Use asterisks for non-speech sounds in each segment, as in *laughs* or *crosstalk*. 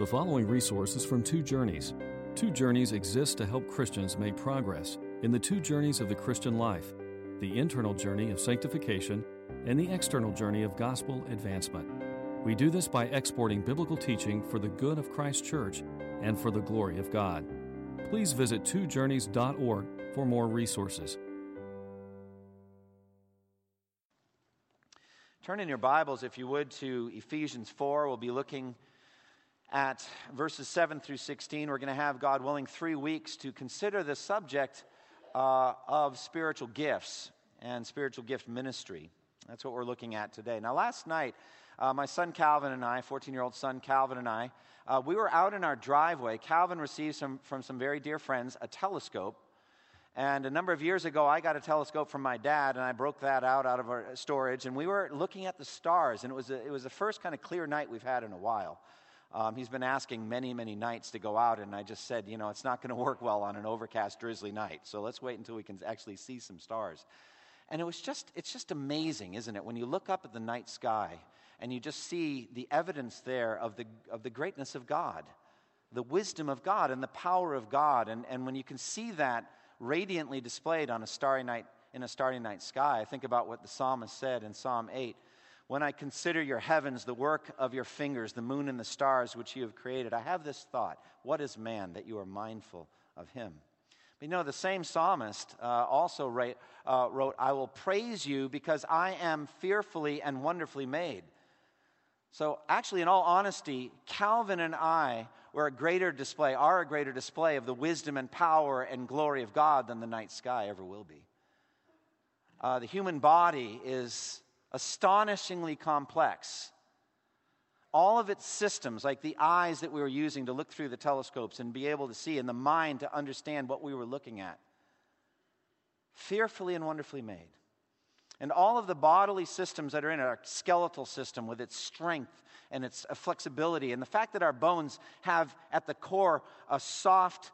The following resources from Two Journeys. Two Journeys exists to help Christians make progress in the two journeys of the Christian life the internal journey of sanctification and the external journey of gospel advancement. We do this by exporting biblical teaching for the good of Christ's church and for the glory of God. Please visit twojourneys.org for more resources. Turn in your Bibles, if you would, to Ephesians 4. We'll be looking at verses 7 through 16. We're going to have, God willing, three weeks to consider the subject uh, of spiritual gifts and spiritual gift ministry. That's what we're looking at today. Now, last night, uh, my son Calvin and I, 14 year old son Calvin and I, uh, we were out in our driveway. Calvin received some, from some very dear friends a telescope. And a number of years ago, I got a telescope from my dad, and I broke that out out of our storage. And we were looking at the stars, and it was, a, it was the first kind of clear night we've had in a while. Um, he's been asking many, many nights to go out, and I just said, you know, it's not going to work well on an overcast, drizzly night. So let's wait until we can actually see some stars. And it was just, it's just amazing, isn't it? When you look up at the night sky and you just see the evidence there of the, of the greatness of God, the wisdom of God, and the power of God. And, and when you can see that radiantly displayed on a starry night, in a starry night sky, I think about what the psalmist said in Psalm 8 when I consider your heavens, the work of your fingers, the moon and the stars which you have created, I have this thought What is man that you are mindful of him? But you know, the same psalmist uh, also write, uh, wrote, I will praise you because I am fearfully and wonderfully made. So, actually, in all honesty, Calvin and I were a greater display, are a greater display of the wisdom and power and glory of God than the night sky ever will be. Uh, the human body is astonishingly complex. All of its systems, like the eyes that we were using to look through the telescopes and be able to see, and the mind to understand what we were looking at, fearfully and wonderfully made. And all of the bodily systems that are in it, our skeletal system with its strength and its flexibility, and the fact that our bones have at the core a soft,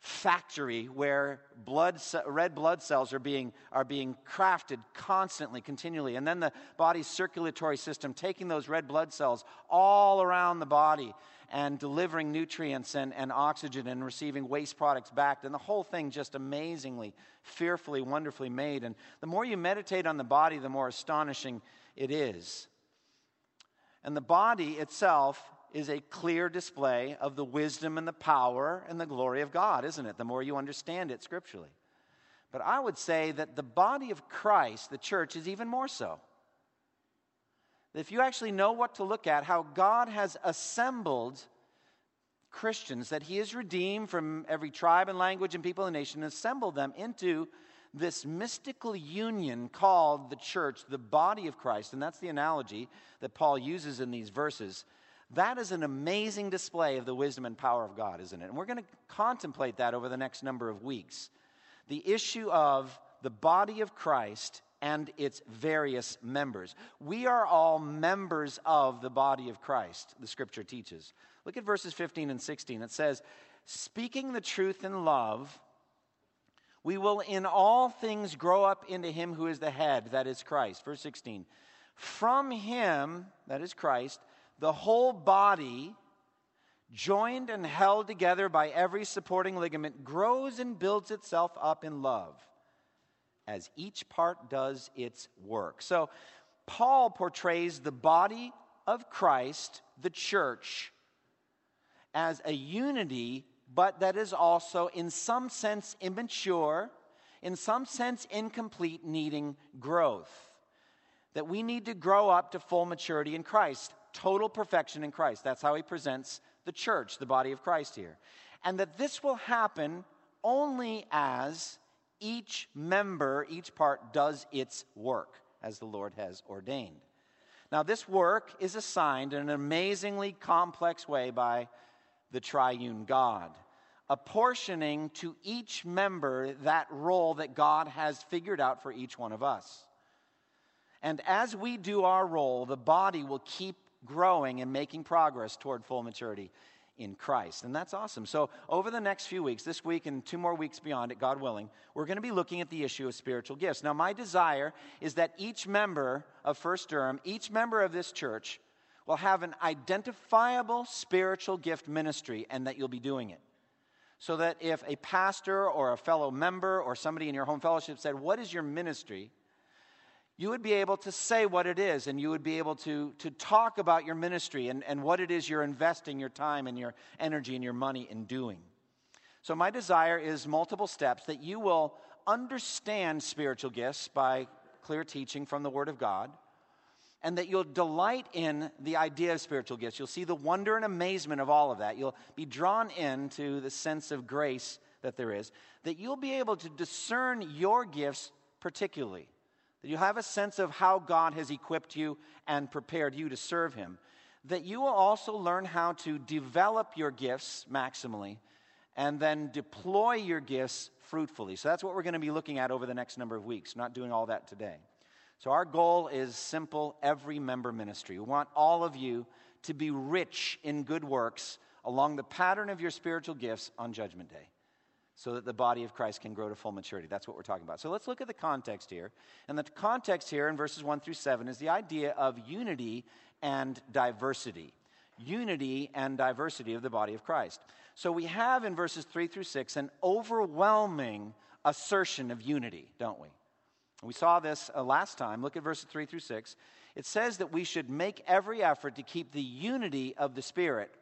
factory where blood, red blood cells are being, are being crafted constantly, continually. And then the body's circulatory system taking those red blood cells all around the body and delivering nutrients and, and oxygen and receiving waste products back. And the whole thing just amazingly, fearfully, wonderfully made. And the more you meditate on the body, the more astonishing it is. And the body itself is a clear display of the wisdom and the power and the glory of God, isn't it? The more you understand it scripturally. But I would say that the body of Christ, the church, is even more so. If you actually know what to look at, how God has assembled Christians, that He has redeemed from every tribe and language and people and nation, and assembled them into this mystical union called the church, the body of Christ. And that's the analogy that Paul uses in these verses. That is an amazing display of the wisdom and power of God, isn't it? And we're going to contemplate that over the next number of weeks. The issue of the body of Christ and its various members. We are all members of the body of Christ, the scripture teaches. Look at verses 15 and 16. It says, Speaking the truth in love, we will in all things grow up into him who is the head, that is Christ. Verse 16. From him, that is Christ, the whole body, joined and held together by every supporting ligament, grows and builds itself up in love as each part does its work. So, Paul portrays the body of Christ, the church, as a unity, but that is also, in some sense, immature, in some sense, incomplete, needing growth. That we need to grow up to full maturity in Christ total perfection in Christ. That's how he presents the church, the body of Christ here. And that this will happen only as each member, each part does its work as the Lord has ordained. Now, this work is assigned in an amazingly complex way by the triune God, apportioning to each member that role that God has figured out for each one of us. And as we do our role, the body will keep growing and making progress toward full maturity in Christ. And that's awesome. So, over the next few weeks, this week and two more weeks beyond it, God willing, we're going to be looking at the issue of spiritual gifts. Now, my desire is that each member of First Durham, each member of this church, will have an identifiable spiritual gift ministry and that you'll be doing it. So that if a pastor or a fellow member or somebody in your home fellowship said, What is your ministry? You would be able to say what it is and you would be able to, to talk about your ministry and, and what it is you're investing your time and your energy and your money in doing. So, my desire is multiple steps that you will understand spiritual gifts by clear teaching from the Word of God, and that you'll delight in the idea of spiritual gifts. You'll see the wonder and amazement of all of that. You'll be drawn into the sense of grace that there is, that you'll be able to discern your gifts particularly, that you'll have a sense of how God has equipped you and prepared you to serve Him, that you will also learn how to develop your gifts maximally and then deploy your gifts fruitfully. So that's what we're going to be looking at over the next number of weeks. not doing all that today. So our goal is simple every member ministry. We want all of you to be rich in good works along the pattern of your spiritual gifts on Judgment Day so that the body of Christ can grow to full maturity. That's what we're talking about. So let's look at the context here. And the context here in verses 1 through 7 is the idea of unity and diversity. Unity and diversity of the body of Christ. So we have in verses 3 through 6 an overwhelming assertion of unity, don't we? We saw this uh, last time. Look at verses 3 through 6. It says that we should make every effort to keep the unity of the Spirit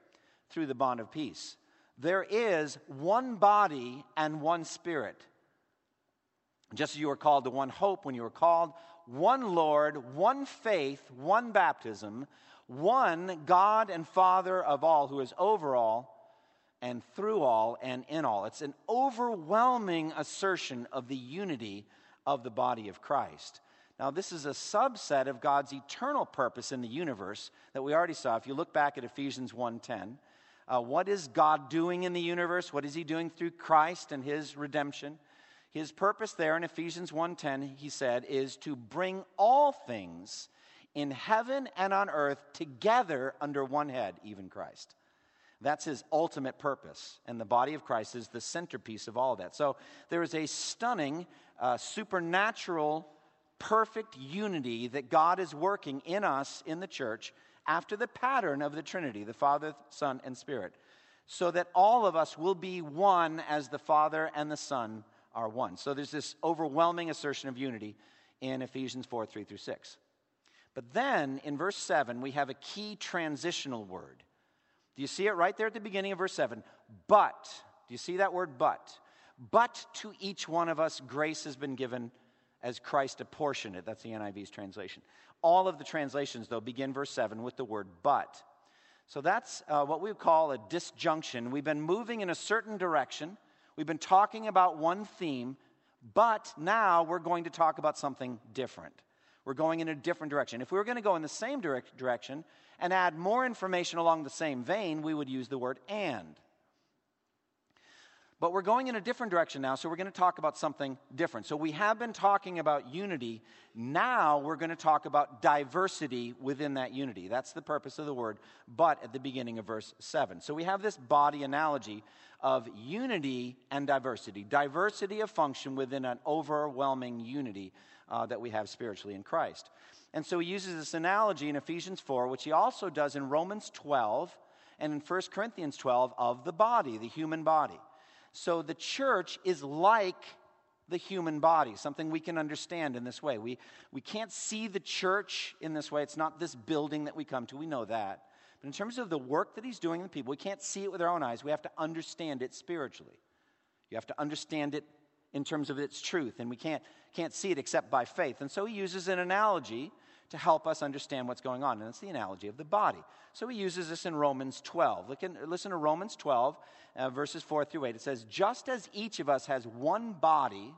through the bond of peace. There is one body and one Spirit. Just as you were called to one hope when you were called, one Lord, one faith, one baptism, one God and Father of all, who is over all and through all and in all. It's an overwhelming assertion of the unity of the body of Christ. Now, this is a subset of God's eternal purpose in the universe that we already saw. If you look back at Ephesians 1:10, uh, what is God doing in the universe? What is He doing through Christ and His redemption? His purpose there in Ephesians 1:10, he said, is to bring all things in heaven and on earth together under one head, even Christ. That's his ultimate purpose. And the body of Christ is the centerpiece of all of that. So there is a stunning, uh, supernatural, perfect unity that God is working in us in the church after the pattern of the Trinity the Father, Son, and Spirit. So that all of us will be one as the Father and the Son are one. So there's this overwhelming assertion of unity in Ephesians 4 3 through 6. But then in verse 7, we have a key transitional word. Do you see it right there at the beginning of verse 7? But, do you see that word but? But to each one of us, grace has been given as Christ apportioned it. That's the NIV's translation. All of the translations, though, begin verse 7 with the word but. So that's uh, what we call a disjunction. We've been moving in a certain direction, we've been talking about one theme, but now we're going to talk about something different. We're going in a different direction. If we were going to go in the same direct direction, and add more information along the same vein, we would use the word and. But we're going in a different direction now, so we're going to talk about something different. So we have been talking about unity. Now we're going to talk about diversity within that unity. That's the purpose of the word, but at the beginning of verse 7. So we have this body analogy of unity and diversity diversity of function within an overwhelming unity uh, that we have spiritually in Christ. And so he uses this analogy in Ephesians 4, which he also does in Romans 12 and in 1 Corinthians 12 of the body, the human body. So the church is like the human body, something we can understand in this way. We, we can't see the church in this way. It's not this building that we come to, we know that. But in terms of the work that he's doing in the people, we can't see it with our own eyes. We have to understand it spiritually. You have to understand it in terms of its truth, and we can't, can't see it except by faith. And so he uses an analogy to help us understand what's going on, and it's the analogy of the body. So he uses this in Romans 12. Look in, listen to Romans 12, uh, verses 4 through 8. It says, Just as each of us has one body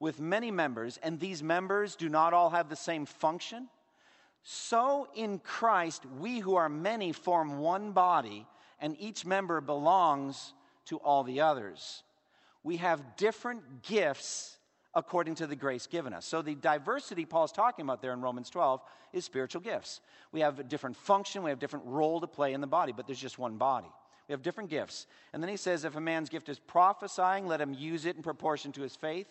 with many members, and these members do not all have the same function, so in Christ we who are many form one body, and each member belongs to all the others we have different gifts according to the grace given us. So, the diversity Paul's talking about there in Romans 12 is spiritual gifts. We have a different function, we have different role to play in the body, but there's just one body. We have different gifts. And then he says, if a man's gift is prophesying, let him use it in proportion to his faith.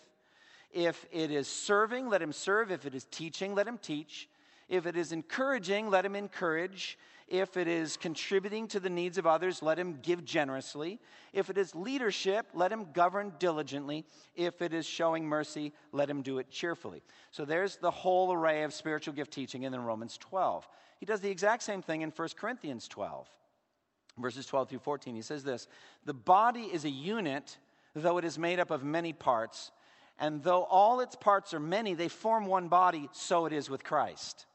If it is serving, let him serve. If it is teaching, let him teach. If it is encouraging, let him encourage. If it is contributing to the needs of others, let him give generously. If it is leadership, let him govern diligently. If it is showing mercy, let him do it cheerfully. So there's the whole array of spiritual gift teaching in Romans 12. He does the exact same thing in 1 Corinthians 12, verses 12 through 14. He says this The body is a unit, though it is made up of many parts. And though all its parts are many, they form one body, so it is with Christ.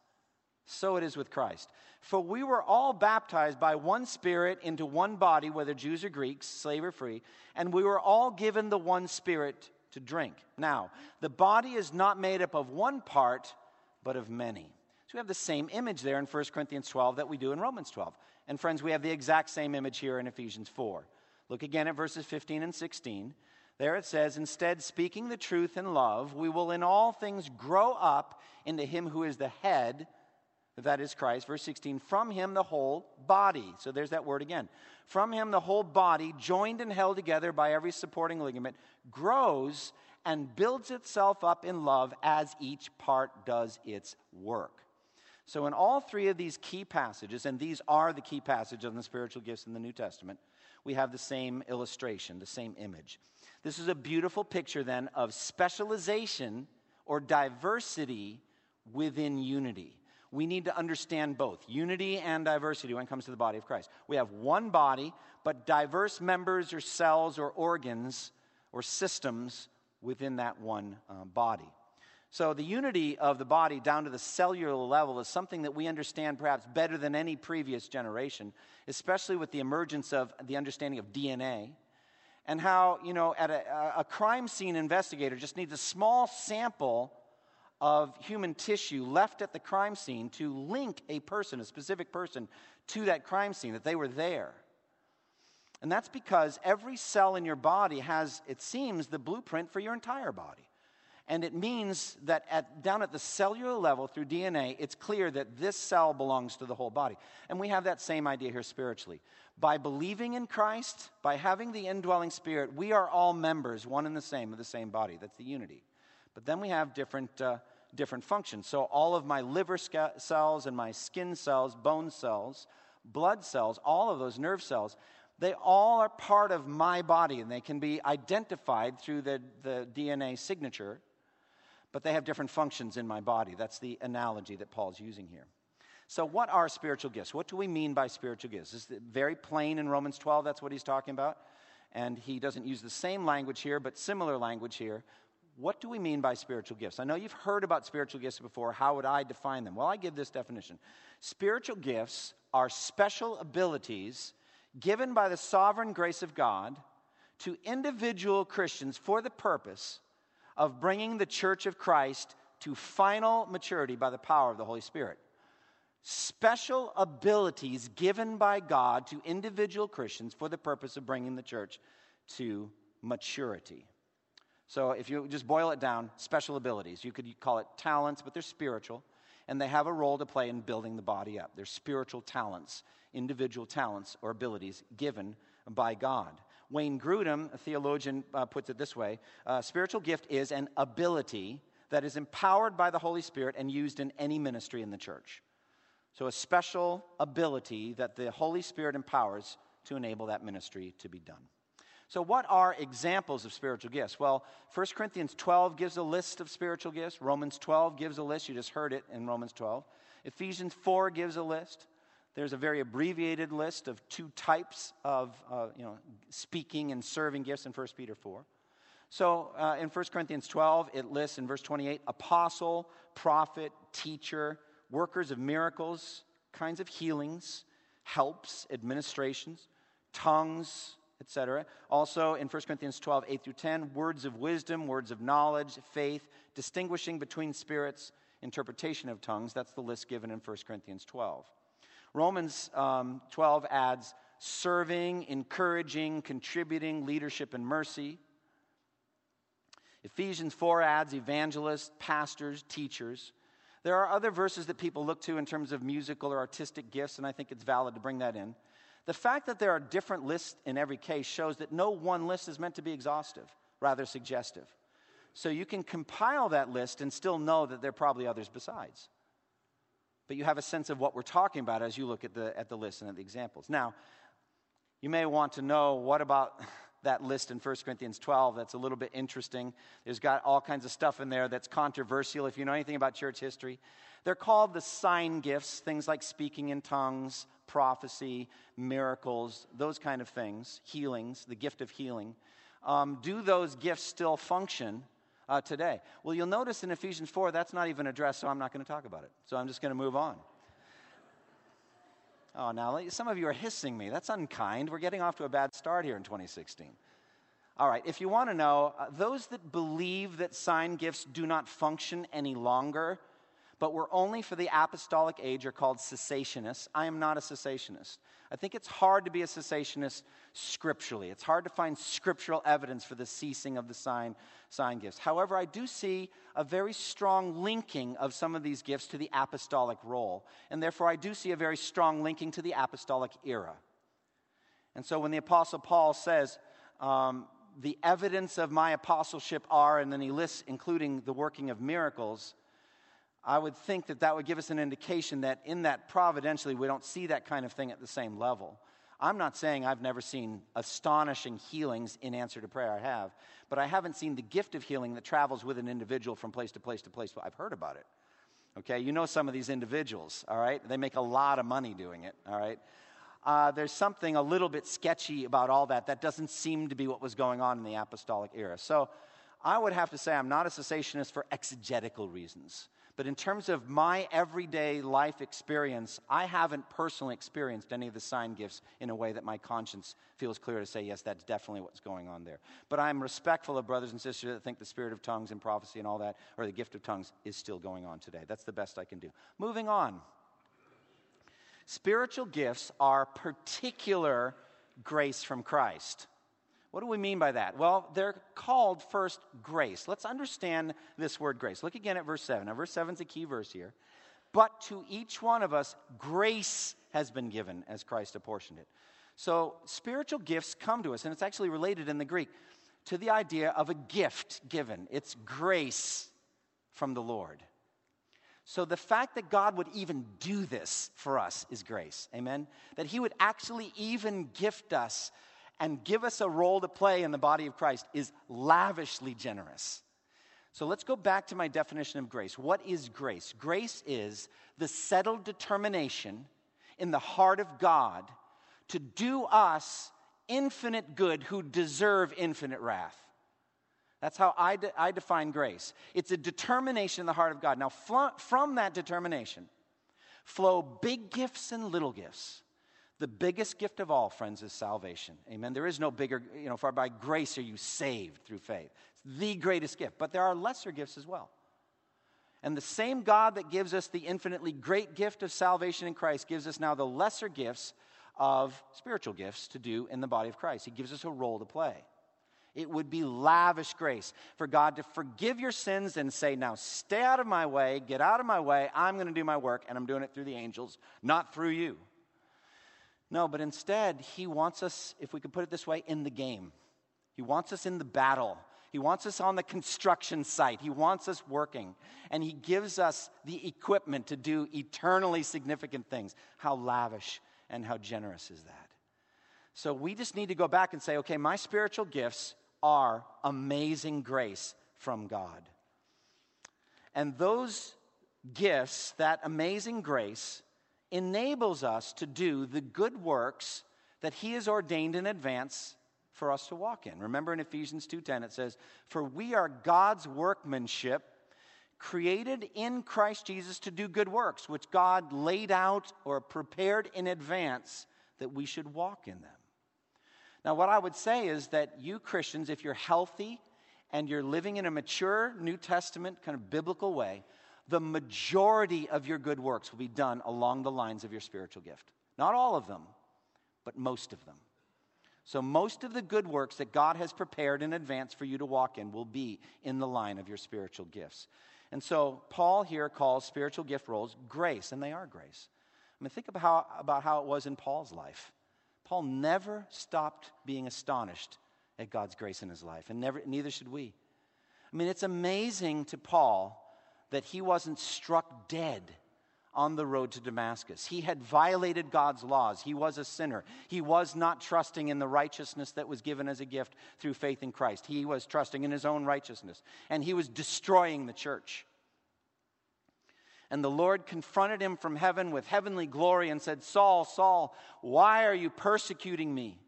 So it is with Christ. For we were all baptized by one Spirit into one body, whether Jews or Greeks, slave or free, and we were all given the one Spirit to drink. Now, the body is not made up of one part, but of many. So we have the same image there in 1 Corinthians 12 that we do in Romans 12. And friends, we have the exact same image here in Ephesians 4. Look again at verses 15 and 16. There it says, Instead, speaking the truth in love, we will in all things grow up into him who is the head that is Christ. Verse 16, from him the whole body. So there's that word again. From him the whole body, joined and held together by every supporting ligament, grows and builds itself up in love as each part does its work. So, in all three of these key passages, and these are the key passages of the spiritual gifts in the New Testament, we have the same illustration, the same image. This is a beautiful picture then of specialization or diversity within unity we need to understand both unity and diversity when it comes to the body of Christ. We have one body, but diverse members or cells or organs or systems within that one uh, body. So, the unity of the body down to the cellular level is something that we understand perhaps better than any previous generation, especially with the emergence of the understanding of DNA. And how, you know, at a, a crime scene investigator just needs a small sample of human tissue left at the crime scene to link a person, a specific person, to that crime scene, that they were there. And that's because every cell in your body has, it seems, the blueprint for your entire body. And it means that at, down at the cellular level through DNA, it's clear that this cell belongs to the whole body. And we have that same idea here spiritually. By believing in Christ, by having the indwelling spirit, we are all members, one and the same, of the same body. That's the unity. But then we have different uh, different functions. So, all of my liver cells and my skin cells, bone cells, blood cells, all of those nerve cells, they all are part of my body and they can be identified through the, the DNA signature, but they have different functions in my body. That's the analogy that Paul's using here. So, what are spiritual gifts? What do we mean by spiritual gifts? Is very plain in Romans 12, that's what he's talking about. And he doesn't use the same language here, but similar language here what do we mean by spiritual gifts? I know you've heard about spiritual gifts before. How would I define them? Well, I give this definition Spiritual gifts are special abilities given by the sovereign grace of God to individual Christians for the purpose of bringing the church of Christ to final maturity by the power of the Holy Spirit. Special abilities given by God to individual Christians for the purpose of bringing the church to maturity. So if you just boil it down, special abilities. You could call it talents, but they're spiritual, and they have a role to play in building the body up. They're spiritual talents, individual talents or abilities given by God. Wayne Grudem, a theologian, uh, puts it this way uh, Spiritual gift is an ability that is empowered by the Holy Spirit and used in any ministry in the church. So, a special ability that the Holy Spirit empowers to enable that ministry to be done. So, what are examples of spiritual gifts? Well, 1 Corinthians 12 gives a list of spiritual gifts. Romans 12 gives a list. You just heard it in Romans 12. Ephesians 4 gives a list. There's a very abbreviated list of two types of uh, you know, speaking and serving gifts in 1 Peter 4. So uh, in 1 Corinthians 12, it lists in verse 28 apostle, prophet, teacher, workers of miracles, kinds of healings, helps, administrations, tongues, etc. Also in 1 Corinthians 12, 8 through 10, words of wisdom, words of knowledge, faith, distinguishing between spirits, interpretation of tongues. That's the list given in 1 Corinthians 12. Romans um, 12 adds serving, encouraging, contributing, leadership, and mercy. Ephesians 4 adds evangelists, pastors, teachers. There are other verses that people look to in terms of musical or artistic gifts, and I think it's valid to bring that in. The fact that there are different lists in every case shows that no one list is meant to be exhaustive, rather suggestive. So you can compile that list and still know that there are probably others besides. but you have a sense of what we're talking about as you look at the, at the list and at the examples. Now, you may want to know what about that list in 1 Corinthians 12 that's a little bit interesting. There's got all kinds of stuff in there that's controversial if you know anything about church history. They're called the sign gifts, things like speaking in tongues, prophecy, miracles, those kind of things, healings, the gift of healing. Um, do those gifts still function uh, today? Well, you'll notice in Ephesians 4 that's not even addressed, so I'm not going to talk about it. So I'm just going to move on. Oh, now some of you are hissing me. That's unkind. We're getting off to a bad start here in 2016. All right, if you want to know, uh, those that believe that sign gifts do not function any longer, but were only for the apostolic age are called cessationists. I am not a cessationist. I think it's hard to be a cessationist scripturally. It's hard to find scriptural evidence for the ceasing of the sign, sign gifts. However, I do see a very strong linking of some of these gifts to the apostolic role. And therefore, I do see a very strong linking to the apostolic era. And so when the Apostle Paul says, um, the evidence of my apostleship are, and then he lists, including the working of miracles, I would think that that would give us an indication that in that providentially we don't see that kind of thing at the same level. I'm not saying I've never seen astonishing healings in answer to prayer, I have, but I haven't seen the gift of healing that travels with an individual from place to place to place. But I've heard about it. Okay, you know some of these individuals, all right? They make a lot of money doing it, all right? Uh, there's something a little bit sketchy about all that. That doesn't seem to be what was going on in the apostolic era. So I would have to say I'm not a cessationist for exegetical reasons. But in terms of my everyday life experience, I haven't personally experienced any of the sign gifts in a way that my conscience feels clear to say, yes, that's definitely what's going on there. But I'm respectful of brothers and sisters that think the spirit of tongues and prophecy and all that, or the gift of tongues, is still going on today. That's the best I can do. Moving on. Spiritual gifts are particular grace from Christ. What do we mean by that? Well, they're called first grace. Let's understand this word grace. Look again at verse 7. Now, verse 7 is a key verse here. But to each one of us, grace has been given as Christ apportioned it. So, spiritual gifts come to us, and it's actually related in the Greek to the idea of a gift given. It's grace from the Lord. So, the fact that God would even do this for us is grace. Amen? That He would actually even gift us and give us a role to play in the body of Christ is lavishly generous. So let's go back to my definition of grace. What is grace? Grace is the settled determination in the heart of God to do us infinite good who deserve infinite wrath. That's how I, de- I define grace. It's a determination in the heart of God. Now, fl- from that determination flow big gifts and little gifts. The biggest gift of all, friends, is salvation. Amen. There is no bigger, you know, for by grace are you saved through faith. It's the greatest gift. But there are lesser gifts as well. And the same God that gives us the infinitely great gift of salvation in Christ gives us now the lesser gifts of spiritual gifts to do in the body of Christ. He gives us a role to play. It would be lavish grace for God to forgive your sins and say, Now stay out of my way, get out of my way. I'm going to do my work, and I'm doing it through the angels, not through you. No, but instead, he wants us, if we could put it this way, in the game. He wants us in the battle. He wants us on the construction site. He wants us working. And He gives us the equipment to do eternally significant things. How lavish and how generous is that? So we just need to go back and say, okay, my spiritual gifts are amazing grace from God. And those gifts, that amazing grace, enables us to do the good works that he has ordained in advance for us to walk in. Remember in Ephesians 2:10 it says, "For we are God's workmanship, created in Christ Jesus to do good works, which God laid out or prepared in advance that we should walk in them." Now what I would say is that you Christians if you're healthy and you're living in a mature New Testament kind of biblical way, the majority of your good works will be done along the lines of your spiritual gift. Not all of them, but most of them. So, most of the good works that God has prepared in advance for you to walk in will be in the line of your spiritual gifts. And so, Paul here calls spiritual gift roles grace, and they are grace. I mean, think about how, about how it was in Paul's life. Paul never stopped being astonished at God's grace in his life, and never, neither should we. I mean, it's amazing to Paul that he wasn't struck dead on the road to Damascus. He had violated God's laws. He was a sinner. He was not trusting in the righteousness that was given as a gift through faith in Christ. He was trusting in his own righteousness. And he was destroying the church. And the Lord confronted him from heaven with heavenly glory and said, Saul, Saul, why are you persecuting me?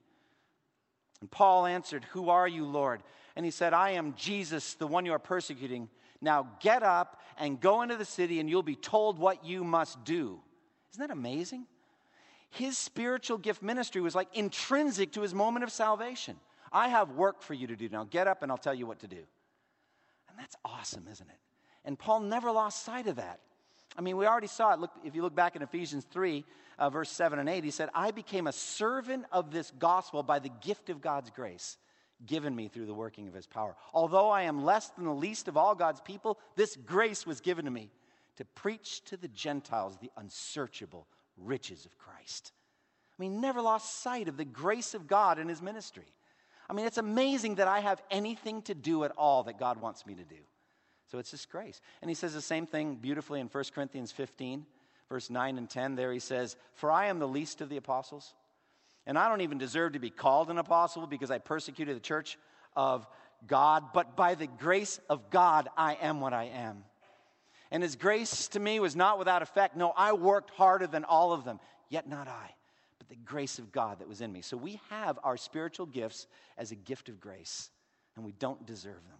And Paul answered, Who are you, Lord? And he said, I am Jesus, the one you are persecuting. Now get up and go into the city, and you'll be told what you must do. Isn't that amazing? His spiritual gift ministry was like intrinsic to his moment of salvation. I have work for you to do. Now get up, and I'll tell you what to do. And that's awesome, isn't it? And Paul never lost sight of that. I mean, we already saw it. Look, if you look back in Ephesians 3, uh, verse 7 and 8, he said, I became a servant of this gospel by the gift of God's grace given me through the working of his power. Although I am less than the least of all God's people, this grace was given to me to preach to the Gentiles the unsearchable riches of Christ. I mean, never lost sight of the grace of God in his ministry. I mean, it's amazing that I have anything to do at all that God wants me to do. So it's His grace. And he says the same thing beautifully in 1 Corinthians 15, verse 9 and 10. There he says, For I am the least of the apostles and I don't even deserve to be called an apostle because I persecuted the church of God, but by the grace of God, I am what I am. And his grace to me was not without effect. No, I worked harder than all of them, yet not I, but the grace of God that was in me. So we have our spiritual gifts as a gift of grace, and we don't deserve them.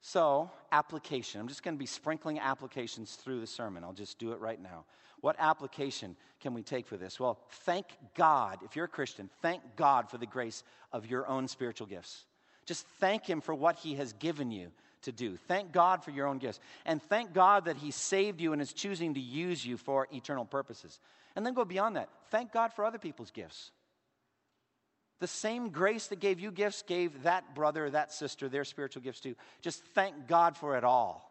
So, application. I'm just going to be sprinkling applications through the sermon. I'll just do it right now. What application can we take for this? Well, thank God, if you're a Christian, thank God for the grace of your own spiritual gifts. Just thank Him for what He has given you to do. Thank God for your own gifts. And thank God that He saved you and is choosing to use you for eternal purposes. And then go beyond that. Thank God for other people's gifts. The same grace that gave you gifts gave that brother, that sister, their spiritual gifts too. Just thank God for it all.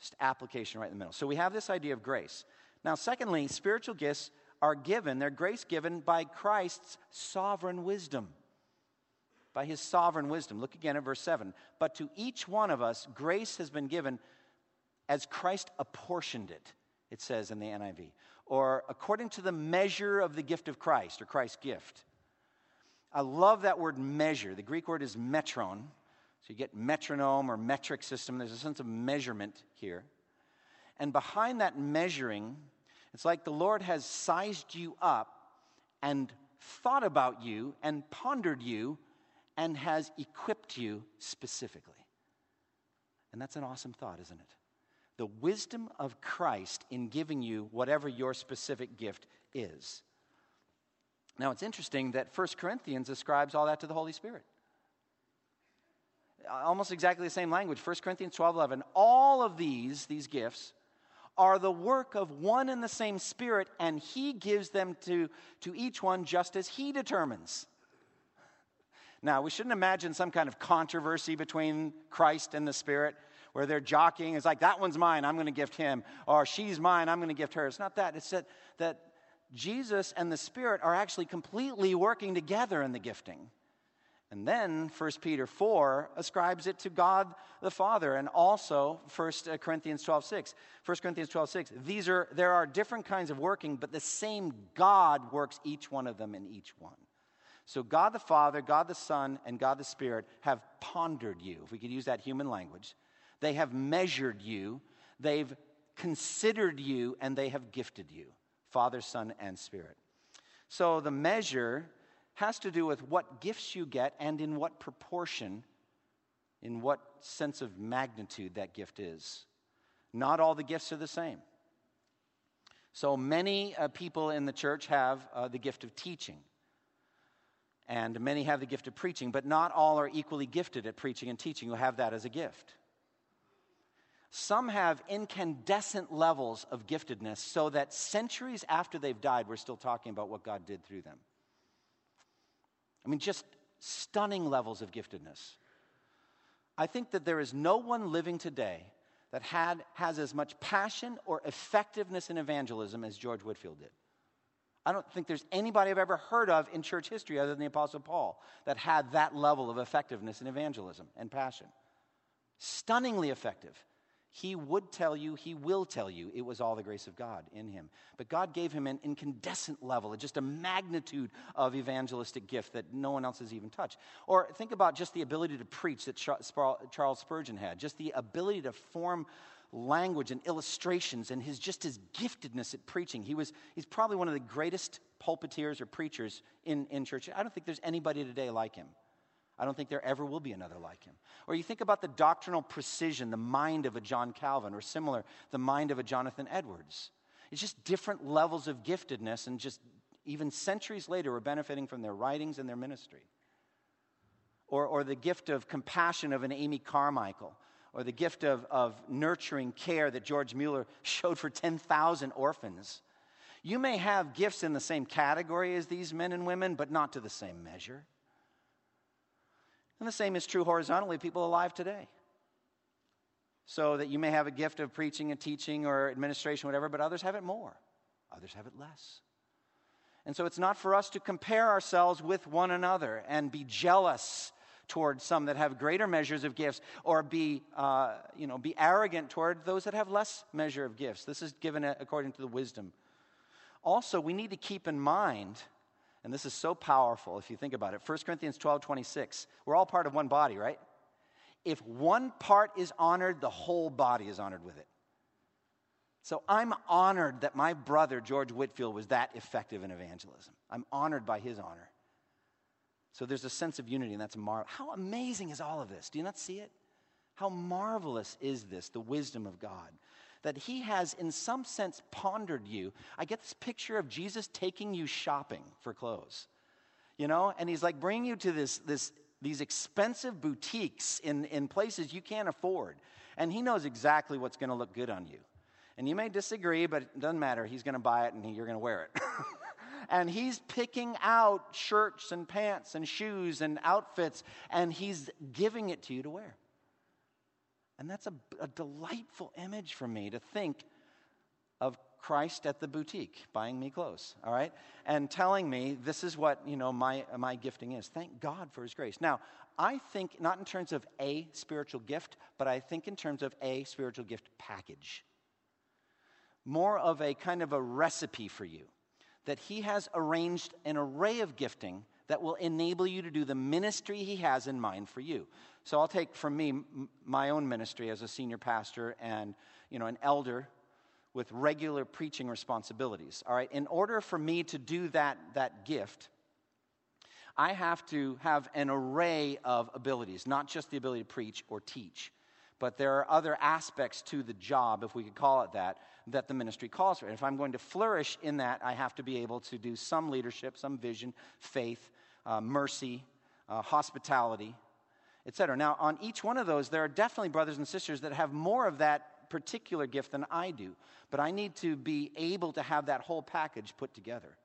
Just application right in the middle. So we have this idea of grace. Now, secondly, spiritual gifts are given, they're grace given by Christ's sovereign wisdom. By his sovereign wisdom. Look again at verse 7. But to each one of us, grace has been given as Christ apportioned it, it says in the NIV, or according to the measure of the gift of Christ, or Christ's gift. I love that word measure. The Greek word is metron. So you get metronome or metric system. There's a sense of measurement here. And behind that measuring it's like the Lord has sized you up and thought about you and pondered you and has equipped you specifically. And that's an awesome thought, isn't it? The wisdom of Christ in giving you whatever your specific gift is. Now, it's interesting that 1 Corinthians ascribes all that to the Holy Spirit. Almost exactly the same language. 1 Corinthians 12 11. All of these, these gifts, are the work of one and the same Spirit, and He gives them to, to each one just as He determines. Now, we shouldn't imagine some kind of controversy between Christ and the Spirit where they're jockeying. It's like, that one's mine, I'm going to gift him, or she's mine, I'm going to gift her. It's not that. It's that, that Jesus and the Spirit are actually completely working together in the gifting. And then 1 Peter 4 ascribes it to God the Father and also 1 uh, Corinthians 12 6. 1 Corinthians 12 6. These are, there are different kinds of working, but the same God works each one of them in each one. So God the Father, God the Son, and God the Spirit have pondered you, if we could use that human language. They have measured you, they've considered you, and they have gifted you Father, Son, and Spirit. So the measure has to do with what gifts you get and in what proportion, in what sense of magnitude that gift is. Not all the gifts are the same. So many uh, people in the church have uh, the gift of teaching, and many have the gift of preaching, but not all are equally gifted at preaching and teaching who have that as a gift. Some have incandescent levels of giftedness so that centuries after they've died, we're still talking about what God did through them. I mean, just stunning levels of giftedness. I think that there is no one living today that had, has as much passion or effectiveness in evangelism as George Whitefield did. I don't think there's anybody I've ever heard of in church history other than the Apostle Paul that had that level of effectiveness in evangelism and passion. Stunningly effective. He would tell you, he will tell you, it was all the grace of God in him. But God gave him an incandescent level, just a magnitude of evangelistic gift that no one else has even touched. Or think about just the ability to preach that Charles Spurgeon had, just the ability to form language and illustrations and his just his giftedness at preaching. He was he's probably one of the greatest pulpiteers or preachers in, in church. I don't think there's anybody today like him. I don't think there ever will be another like him. Or you think about the doctrinal precision, the mind of a John Calvin, or similar, the mind of a Jonathan Edwards. It's just different levels of giftedness, and just even centuries later, we're benefiting from their writings and their ministry. Or, or the gift of compassion of an Amy Carmichael, or the gift of, of nurturing care that George Mueller *laughs* showed for 10,000 orphans. You may have gifts in the same category as these men and women, but not to the same measure. And the same is true horizontally, people alive today. So that you may have a gift of preaching and teaching or administration, whatever, but others have it more, others have it less. And so it's not for us to compare ourselves with one another and be jealous towards some that have greater measures of gifts or be, uh, you know, be arrogant toward those that have less measure of gifts. This is given according to the wisdom. Also, we need to keep in mind and this is so powerful if you think about it. 1 Corinthians 12 26. We're all part of one body, right? If one part is honored, the whole body is honored with it. So I'm honored that my brother, George Whitefield, was that effective in evangelism. I'm honored by his honor. So there's a sense of unity, and that's mar- how amazing is all of this? Do you not see it? How marvelous is this, the wisdom of God? That he has, in some sense, pondered you. I get this picture of Jesus taking you shopping for clothes, you know, and he's like bringing you to this, this, these expensive boutiques in, in places you can't afford. And he knows exactly what's going to look good on you. And you may disagree, but it doesn't matter. He's going to buy it and you're going to wear it. *laughs* and he's picking out shirts and pants and shoes and outfits, and he's giving it to you to wear. And that's a, a delightful image for me to think of Christ at the boutique buying me clothes, all right? And telling me this is what, you know, my, my gifting is. Thank God for his grace. Now, I think not in terms of a spiritual gift, but I think in terms of a spiritual gift package. More of a kind of a recipe for you that he has arranged an array of gifting that will enable you to do the ministry he has in mind for you. So I'll take from me my own ministry as a senior pastor and, you know, an elder with regular preaching responsibilities. All right, in order for me to do that, that gift, I have to have an array of abilities, not just the ability to preach or teach, but there are other aspects to the job, if we could call it that, that the ministry calls for. And if I'm going to flourish in that, I have to be able to do some leadership, some vision, faith, uh, mercy, uh, hospitality, etc. Now, on each one of those, there are definitely brothers and sisters that have more of that particular gift than I do. But I need to be able to have that whole package put together.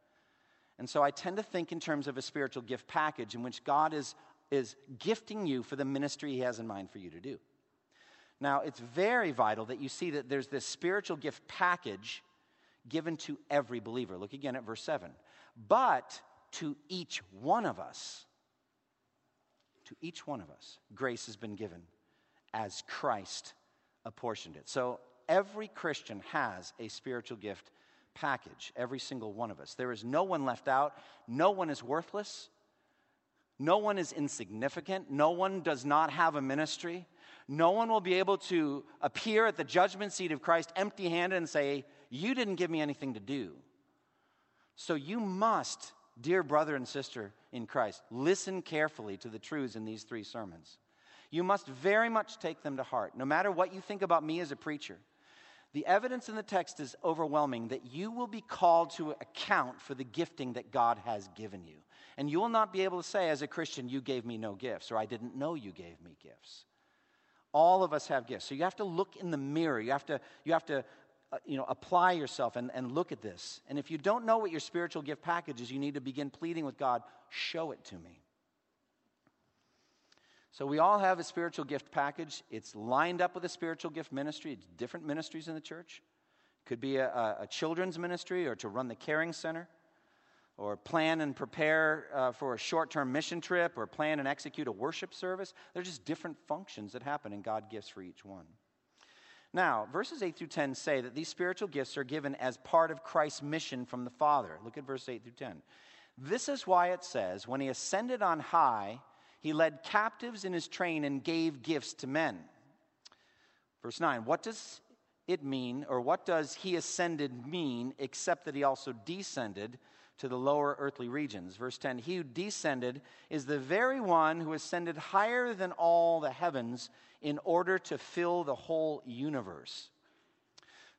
And so I tend to think in terms of a spiritual gift package in which God is, is gifting you for the ministry He has in mind for you to do. Now, it's very vital that you see that there's this spiritual gift package given to every believer. Look again at verse 7. But to each one of us, to each one of us, grace has been given as Christ apportioned it. So every Christian has a spiritual gift package, every single one of us. There is no one left out, no one is worthless, no one is insignificant, no one does not have a ministry. No one will be able to appear at the judgment seat of Christ empty handed and say, You didn't give me anything to do. So you must Dear brother and sister in Christ, listen carefully to the truths in these three sermons. You must very much take them to heart, no matter what you think about me as a preacher. The evidence in the text is overwhelming that you will be called to account for the gifting that God has given you. And you will not be able to say, as a Christian, you gave me no gifts, or I didn't know you gave me gifts. All of us have gifts. So you have to look in the mirror. You have to, you have to uh, you know, apply yourself and, and look at this. And if you don't know what your spiritual gift package is, you need to begin pleading with God, show it to me. So we all have a spiritual gift package. It's lined up with a spiritual gift ministry. It's different ministries in the church. It could be a, a, children's ministry or to run the caring center or plan and prepare uh, for a short term mission trip or plan and execute a worship service. They're just different functions that happen, and God gives for each one. Now, verses 8 through 10 say that these spiritual gifts are given as part of Christ's mission from the Father. Look at verse 8 through 10. This is why it says, When he ascended on high, he led captives in his train and gave gifts to men. Verse 9, what does it mean, or what does he ascended mean, except that he also descended to the lower earthly regions? Verse 10, he who descended is the very one who ascended higher than all the heavens in order to fill the whole universe.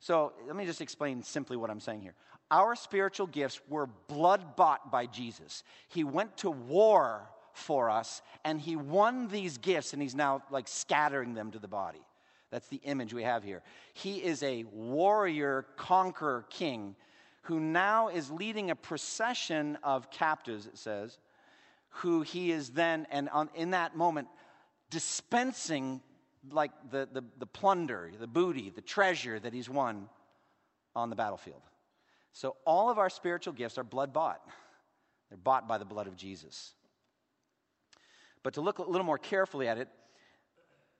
So let me just explain simply what I'm saying here. Our spiritual gifts were blood bought by Jesus. He went to war for us and he won these gifts and he's now like scattering them to the body. That's the image we have here. He is a warrior, conqueror king who now is leading a procession of captives, it says, who he is then, and on, in that moment, dispensing like the, the, the plunder, the booty, the treasure that he's won on the battlefield. So all of our spiritual gifts are blood bought. They're bought by the blood of Jesus. But to look a little more carefully at it,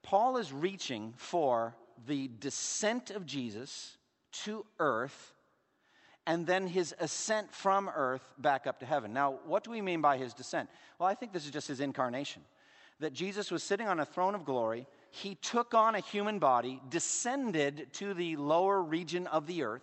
Paul is reaching for the descent of Jesus to earth and then his ascent from earth back up to heaven. Now, what do we mean by his descent? Well, I think this is just his incarnation. That Jesus was sitting on a throne of glory, he took on a human body, descended to the lower region of the earth.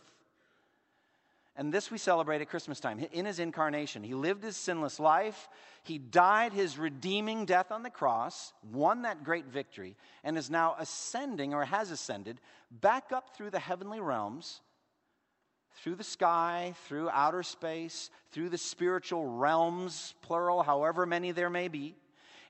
And this we celebrate at Christmas time. In his incarnation, he lived his sinless life. He died his redeeming death on the cross, won that great victory, and is now ascending or has ascended back up through the heavenly realms, through the sky, through outer space, through the spiritual realms, plural, however many there may be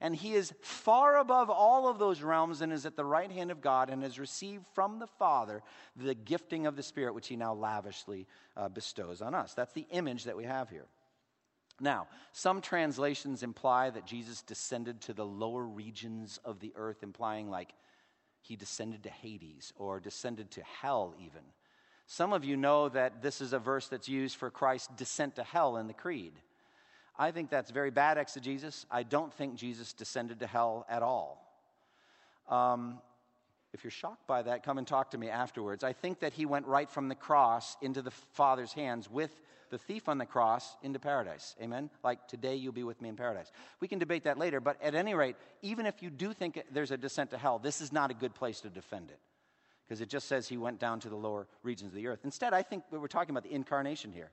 and he is far above all of those realms and is at the right hand of God and has received from the Father the gifting of the Spirit, which he now lavishly uh, bestows on us. That's the image that we have here. Now, some translations imply that Jesus descended to the lower regions of the earth, implying like he descended to Hades or descended to hell, even. Some of you know that this is a verse that's used for Christ's descent to hell in the Creed. I think that's very bad exegesis. I don't think Jesus descended to hell at all. Um, if you're shocked by that, come and talk to me afterwards. I think that he went right from the cross into the Father's hands with the thief on the cross into paradise. Amen? Like, today you'll be with me in paradise. We can debate that later, but at any rate, even if you do think there's a descent to hell, this is not a good place to defend it because it just says he went down to the lower regions of the earth. Instead, I think we're talking about the incarnation here.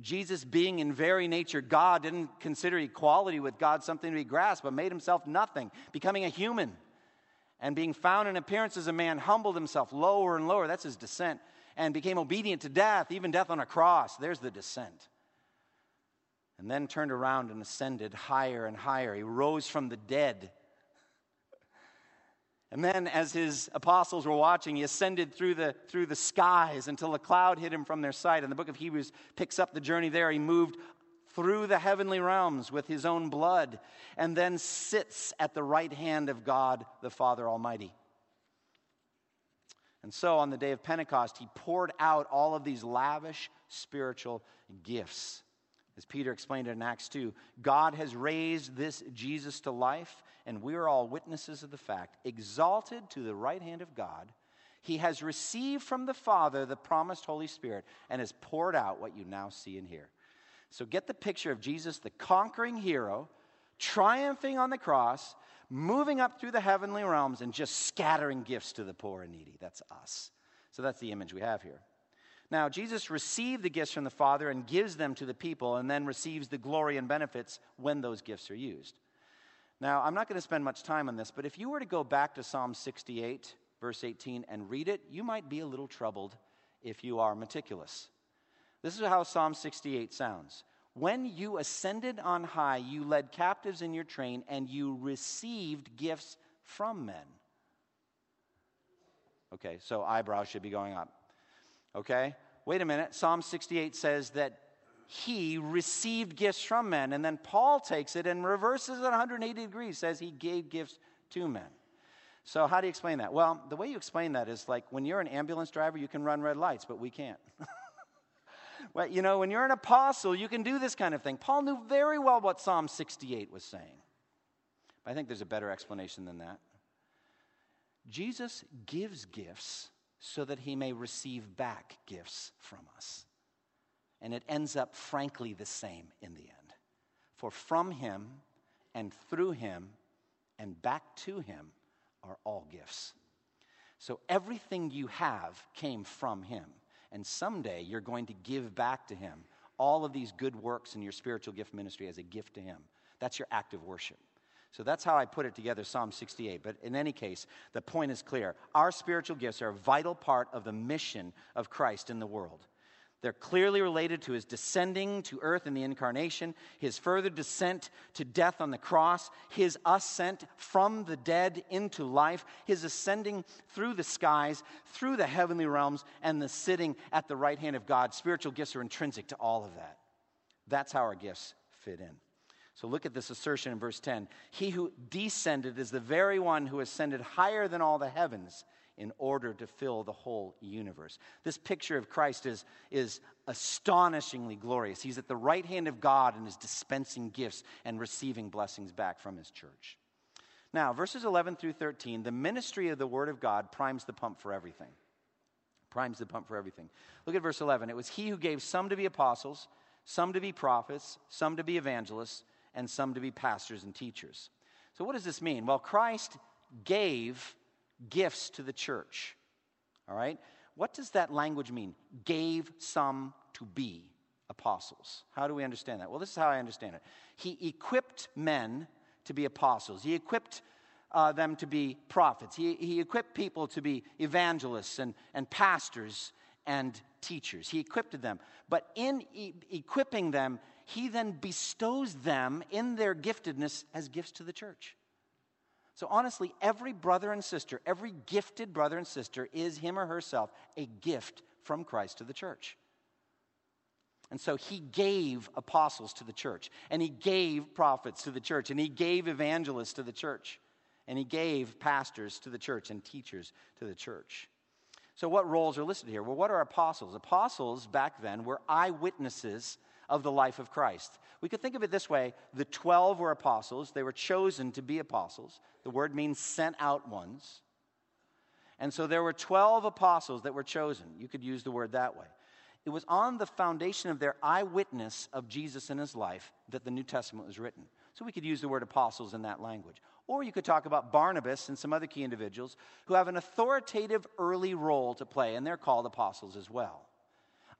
Jesus, being in very nature God, didn't consider equality with God something to be grasped, but made himself nothing, becoming a human. And being found in appearance as a man, humbled himself lower and lower. That's his descent. And became obedient to death, even death on a cross. There's the descent. And then turned around and ascended higher and higher. He rose from the dead and then, as his apostles were watching, he ascended through the, through the skies until a cloud hid him from their sight. And the book of Hebrews picks up the journey there. He moved through the heavenly realms with his own blood and then sits at the right hand of God the Father Almighty. And so, on the day of Pentecost, he poured out all of these lavish spiritual gifts. As Peter explained in Acts 2, God has raised this Jesus to life, and we are all witnesses of the fact. Exalted to the right hand of God, he has received from the Father the promised Holy Spirit and has poured out what you now see and hear. So get the picture of Jesus, the conquering hero, triumphing on the cross, moving up through the heavenly realms, and just scattering gifts to the poor and needy. That's us. So that's the image we have here. Now, Jesus received the gifts from the Father and gives them to the people, and then receives the glory and benefits when those gifts are used. Now, I'm not going to spend much time on this, but if you were to go back to Psalm 68, verse 18, and read it, you might be a little troubled if you are meticulous. This is how Psalm 68 sounds. When you ascended on high, you led captives in your train, and you received gifts from men. Okay, so eyebrows should be going up. Okay? Wait a minute. Psalm 68 says that he received gifts from men. And then Paul takes it and reverses it 180 degrees, says he gave gifts to men. So, how do you explain that? Well, the way you explain that is like when you're an ambulance driver, you can run red lights, but we can't. *laughs* well, you know, when you're an apostle, you can do this kind of thing. Paul knew very well what Psalm 68 was saying. But I think there's a better explanation than that. Jesus gives gifts so that he may receive back gifts from us. And it ends up, frankly, the same in the end. For from him and through him and back to him are all gifts. So everything you have came from him. And someday you're going to give back to him all of these good works in your spiritual gift ministry as a gift to him. That's your act of worship. So that's how I put it together, Psalm 68. But in any case, the point is clear. Our spiritual gifts are a vital part of the mission of Christ in the world. They're clearly related to his descending to earth in the incarnation, his further descent to death on the cross, his ascent from the dead into life, his ascending through the skies, through the heavenly realms, and the sitting at the right hand of God. Spiritual gifts are intrinsic to all of that. That's how our gifts fit in. So look at this assertion in verse 10. He who descended is the very one who ascended higher than all the heavens in order to fill the whole universe. This picture of Christ is, is astonishingly glorious. He's at the right hand of God and is dispensing gifts and receiving blessings back from his church. Now, verses 11 through 13, the ministry of the Word of God primes the pump for everything. Primes the pump for everything. Look at verse 11. It was He who gave some to be apostles, some to be prophets, some to be evangelists and some to be pastors and teachers. So, what does this mean? Well, Christ gave gifts to the church. All right? What does that language mean? Gave some to be apostles. How do we understand that? Well, this is how I understand it. He equipped men to be apostles, he equipped uh, them to be prophets, he, he equipped people to be evangelists and, and pastors and teachers. He equipped them. But in e- equipping them, he then bestows them in their giftedness as gifts to the church. So, honestly, every brother and sister, every gifted brother and sister is him or herself a gift from Christ to the church. And so he gave apostles to the church, and he gave prophets to the church, and he gave evangelists to the church, and he gave pastors to the church and teachers to the church. So, what roles are listed here? Well, what are apostles? Apostles back then were eyewitnesses of the life of Christ. We could think of it this way the 12 were apostles, they were chosen to be apostles. The word means sent out ones. And so there were 12 apostles that were chosen. You could use the word that way. It was on the foundation of their eyewitness of Jesus and his life that the New Testament was written. So we could use the word apostles in that language. Or you could talk about Barnabas and some other key individuals who have an authoritative early role to play, and they're called apostles as well.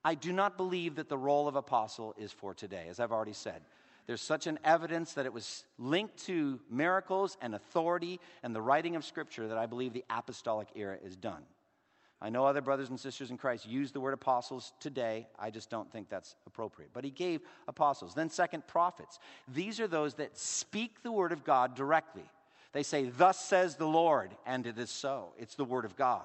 I do not believe that the role of apostle is for today, as I've already said. There's such an evidence that it was linked to miracles and authority and the writing of Scripture that I believe the apostolic era is done. I know other brothers and sisters in Christ use the word apostles today. I just don't think that's appropriate. But he gave apostles. Then, second, prophets. These are those that speak the word of God directly. They say, Thus says the Lord, and it is so. It's the word of God.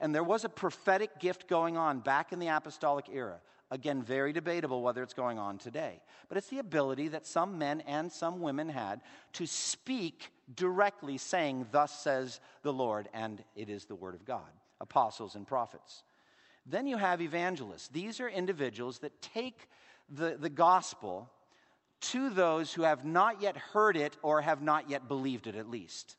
And there was a prophetic gift going on back in the apostolic era. Again, very debatable whether it's going on today. But it's the ability that some men and some women had to speak directly, saying, Thus says the Lord, and it is the word of God. Apostles and prophets. Then you have evangelists. These are individuals that take the, the gospel to those who have not yet heard it or have not yet believed it, at least.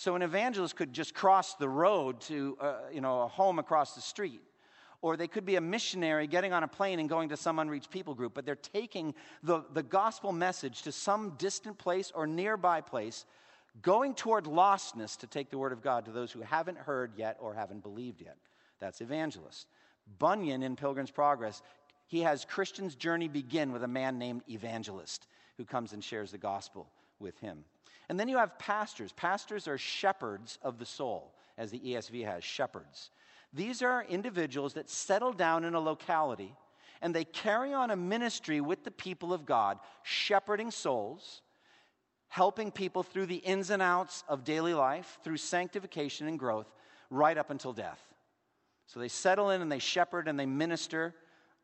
So an evangelist could just cross the road to uh, you know, a home across the street. Or they could be a missionary getting on a plane and going to some unreached people group, but they're taking the, the gospel message to some distant place or nearby place, going toward lostness to take the word of God to those who haven't heard yet or haven't believed yet. That's evangelist. Bunyan in Pilgrim's Progress, he has Christian's journey begin with a man named Evangelist who comes and shares the gospel with him. And then you have pastors. Pastors are shepherds of the soul, as the ESV has shepherds. These are individuals that settle down in a locality and they carry on a ministry with the people of God, shepherding souls, helping people through the ins and outs of daily life, through sanctification and growth, right up until death. So they settle in and they shepherd and they minister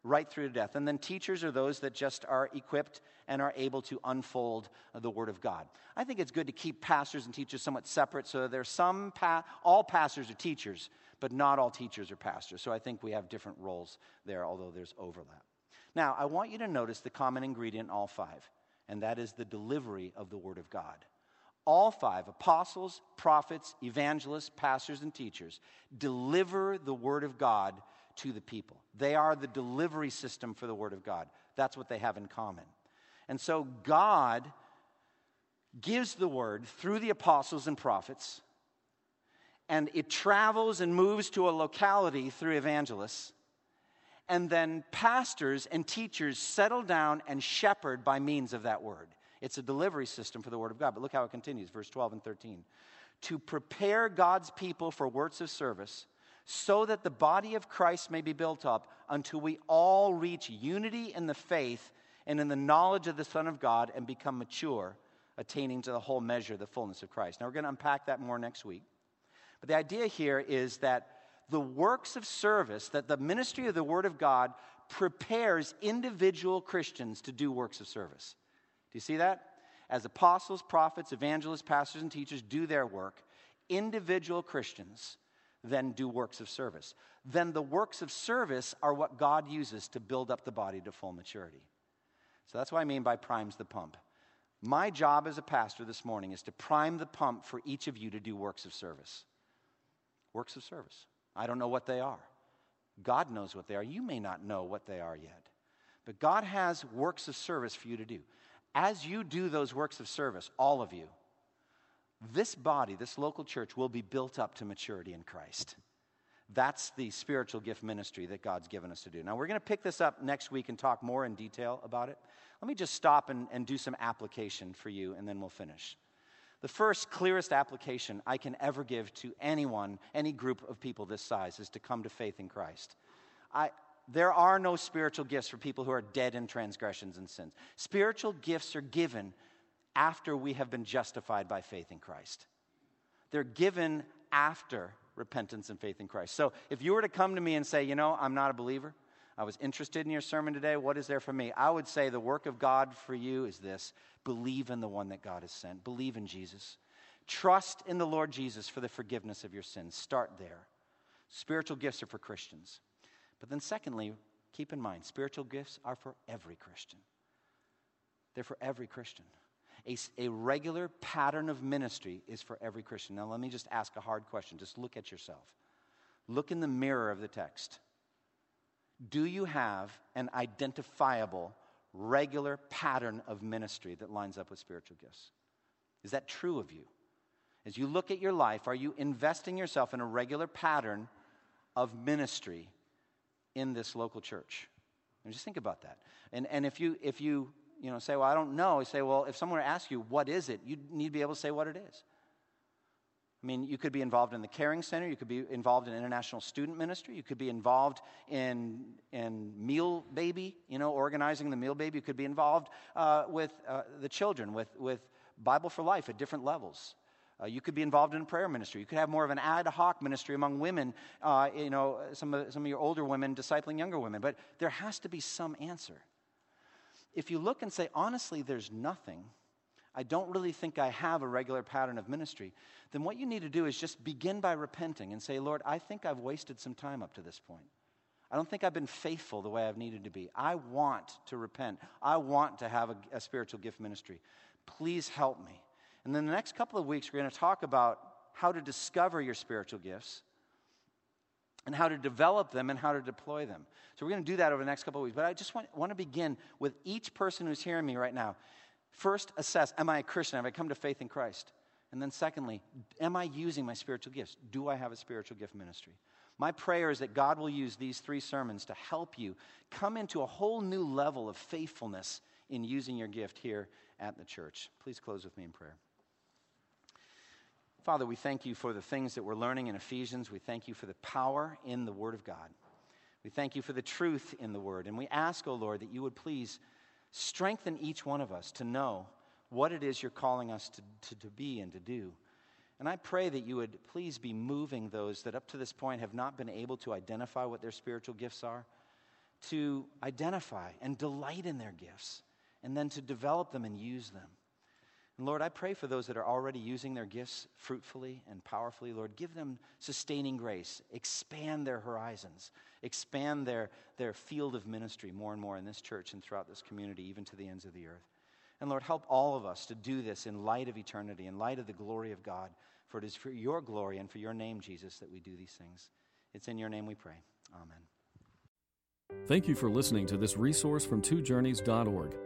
right through to death. And then teachers are those that just are equipped and are able to unfold the Word of God. I think it's good to keep pastors and teachers somewhat separate so there's some, pa- all pastors are teachers, but not all teachers are pastors. So I think we have different roles there, although there's overlap. Now, I want you to notice the common ingredient in all five, and that is the delivery of the Word of God. all five apostles, prophets, evangelists, pastors, and teachers deliver the Word of God to the people. They are the delivery system for the Word of God. That's what they have in common. And so God gives the Word through the apostles and prophets, and it travels and moves to a locality through evangelists. And then pastors and teachers settle down and shepherd by means of that word. It's a delivery system for the Word of God. But look how it continues, verse 12 and 13. To prepare God's people for works of service, so that the body of Christ may be built up until we all reach unity in the faith and in the knowledge of the Son of God and become mature, attaining to the whole measure, of the fullness of Christ. Now, we're going to unpack that more next week. But the idea here is that the works of service, that the ministry of the Word of God prepares individual Christians to do works of service. Do you see that? As apostles, prophets, evangelists, pastors, and teachers do their work, individual Christians then do works of service. Then the works of service are what God uses to build up the body to full maturity. So that's what I mean by primes the pump. My job as a pastor this morning is to prime the pump for each of you to do works of service. Works of service. I don't know what they are. God knows what they are. You may not know what they are yet. But God has works of service for you to do as you do those works of service, all of you, this body, this local church, will be built up to maturity in Christ. That's the spiritual gift ministry that God's given us to do. Now, we're going to pick this up next week and talk more in detail about it. Let me just stop and, and do some application for you, and then we'll finish. The first, clearest application I can ever give to anyone, any group of people this size, is to come to faith in Christ. I, there are no spiritual gifts for people who are dead in transgressions and sins. Spiritual gifts are given after we have been justified by faith in Christ. They're given after repentance and faith in Christ. So if you were to come to me and say, you know, I'm not a believer, I was interested in your sermon today, what is there for me? I would say the work of God for you is this believe in the one that God has sent, believe in Jesus. Trust in the Lord Jesus for the forgiveness of your sins. Start there. Spiritual gifts are for Christians. But then, secondly, keep in mind spiritual gifts are for every Christian. They're for every Christian. A, a regular pattern of ministry is for every Christian. Now, let me just ask a hard question. Just look at yourself. Look in the mirror of the text. Do you have an identifiable, regular pattern of ministry that lines up with spiritual gifts? Is that true of you? As you look at your life, are you investing yourself in a regular pattern of ministry in this local church? And just think about that. And, and if you, if you, you know, say, well, I don't know, you say, well, if someone were to ask you, what is it? You need to be able to say what it is. I mean, you could be involved in the Caring Center. You could be involved in international student ministry. You could be involved in, in Meal Baby, you know, organizing the Meal Baby. You could be involved uh, with uh, the children, with, with Bible for Life at different levels. Uh, you could be involved in prayer ministry. You could have more of an ad hoc ministry among women, uh, you know, some of, some of your older women discipling younger women. But there has to be some answer. If you look and say, honestly, there's nothing, I don't really think I have a regular pattern of ministry, then what you need to do is just begin by repenting and say, Lord, I think I've wasted some time up to this point. I don't think I've been faithful the way I've needed to be. I want to repent. I want to have a, a spiritual gift ministry. Please help me. And then the next couple of weeks, we're going to talk about how to discover your spiritual gifts and how to develop them and how to deploy them. So we're going to do that over the next couple of weeks. But I just want, want to begin with each person who's hearing me right now. First, assess Am I a Christian? Have I come to faith in Christ? And then, secondly, am I using my spiritual gifts? Do I have a spiritual gift ministry? My prayer is that God will use these three sermons to help you come into a whole new level of faithfulness in using your gift here at the church. Please close with me in prayer. Father, we thank you for the things that we're learning in Ephesians. We thank you for the power in the Word of God. We thank you for the truth in the Word. And we ask, O oh Lord, that you would please strengthen each one of us to know what it is you're calling us to, to, to be and to do. And I pray that you would please be moving those that up to this point have not been able to identify what their spiritual gifts are, to identify and delight in their gifts, and then to develop them and use them. And Lord, I pray for those that are already using their gifts fruitfully and powerfully. Lord, give them sustaining grace. Expand their horizons. Expand their, their field of ministry more and more in this church and throughout this community, even to the ends of the earth. And Lord, help all of us to do this in light of eternity, in light of the glory of God. For it is for your glory and for your name, Jesus, that we do these things. It's in your name we pray. Amen. Thank you for listening to this resource from twojourneys.org.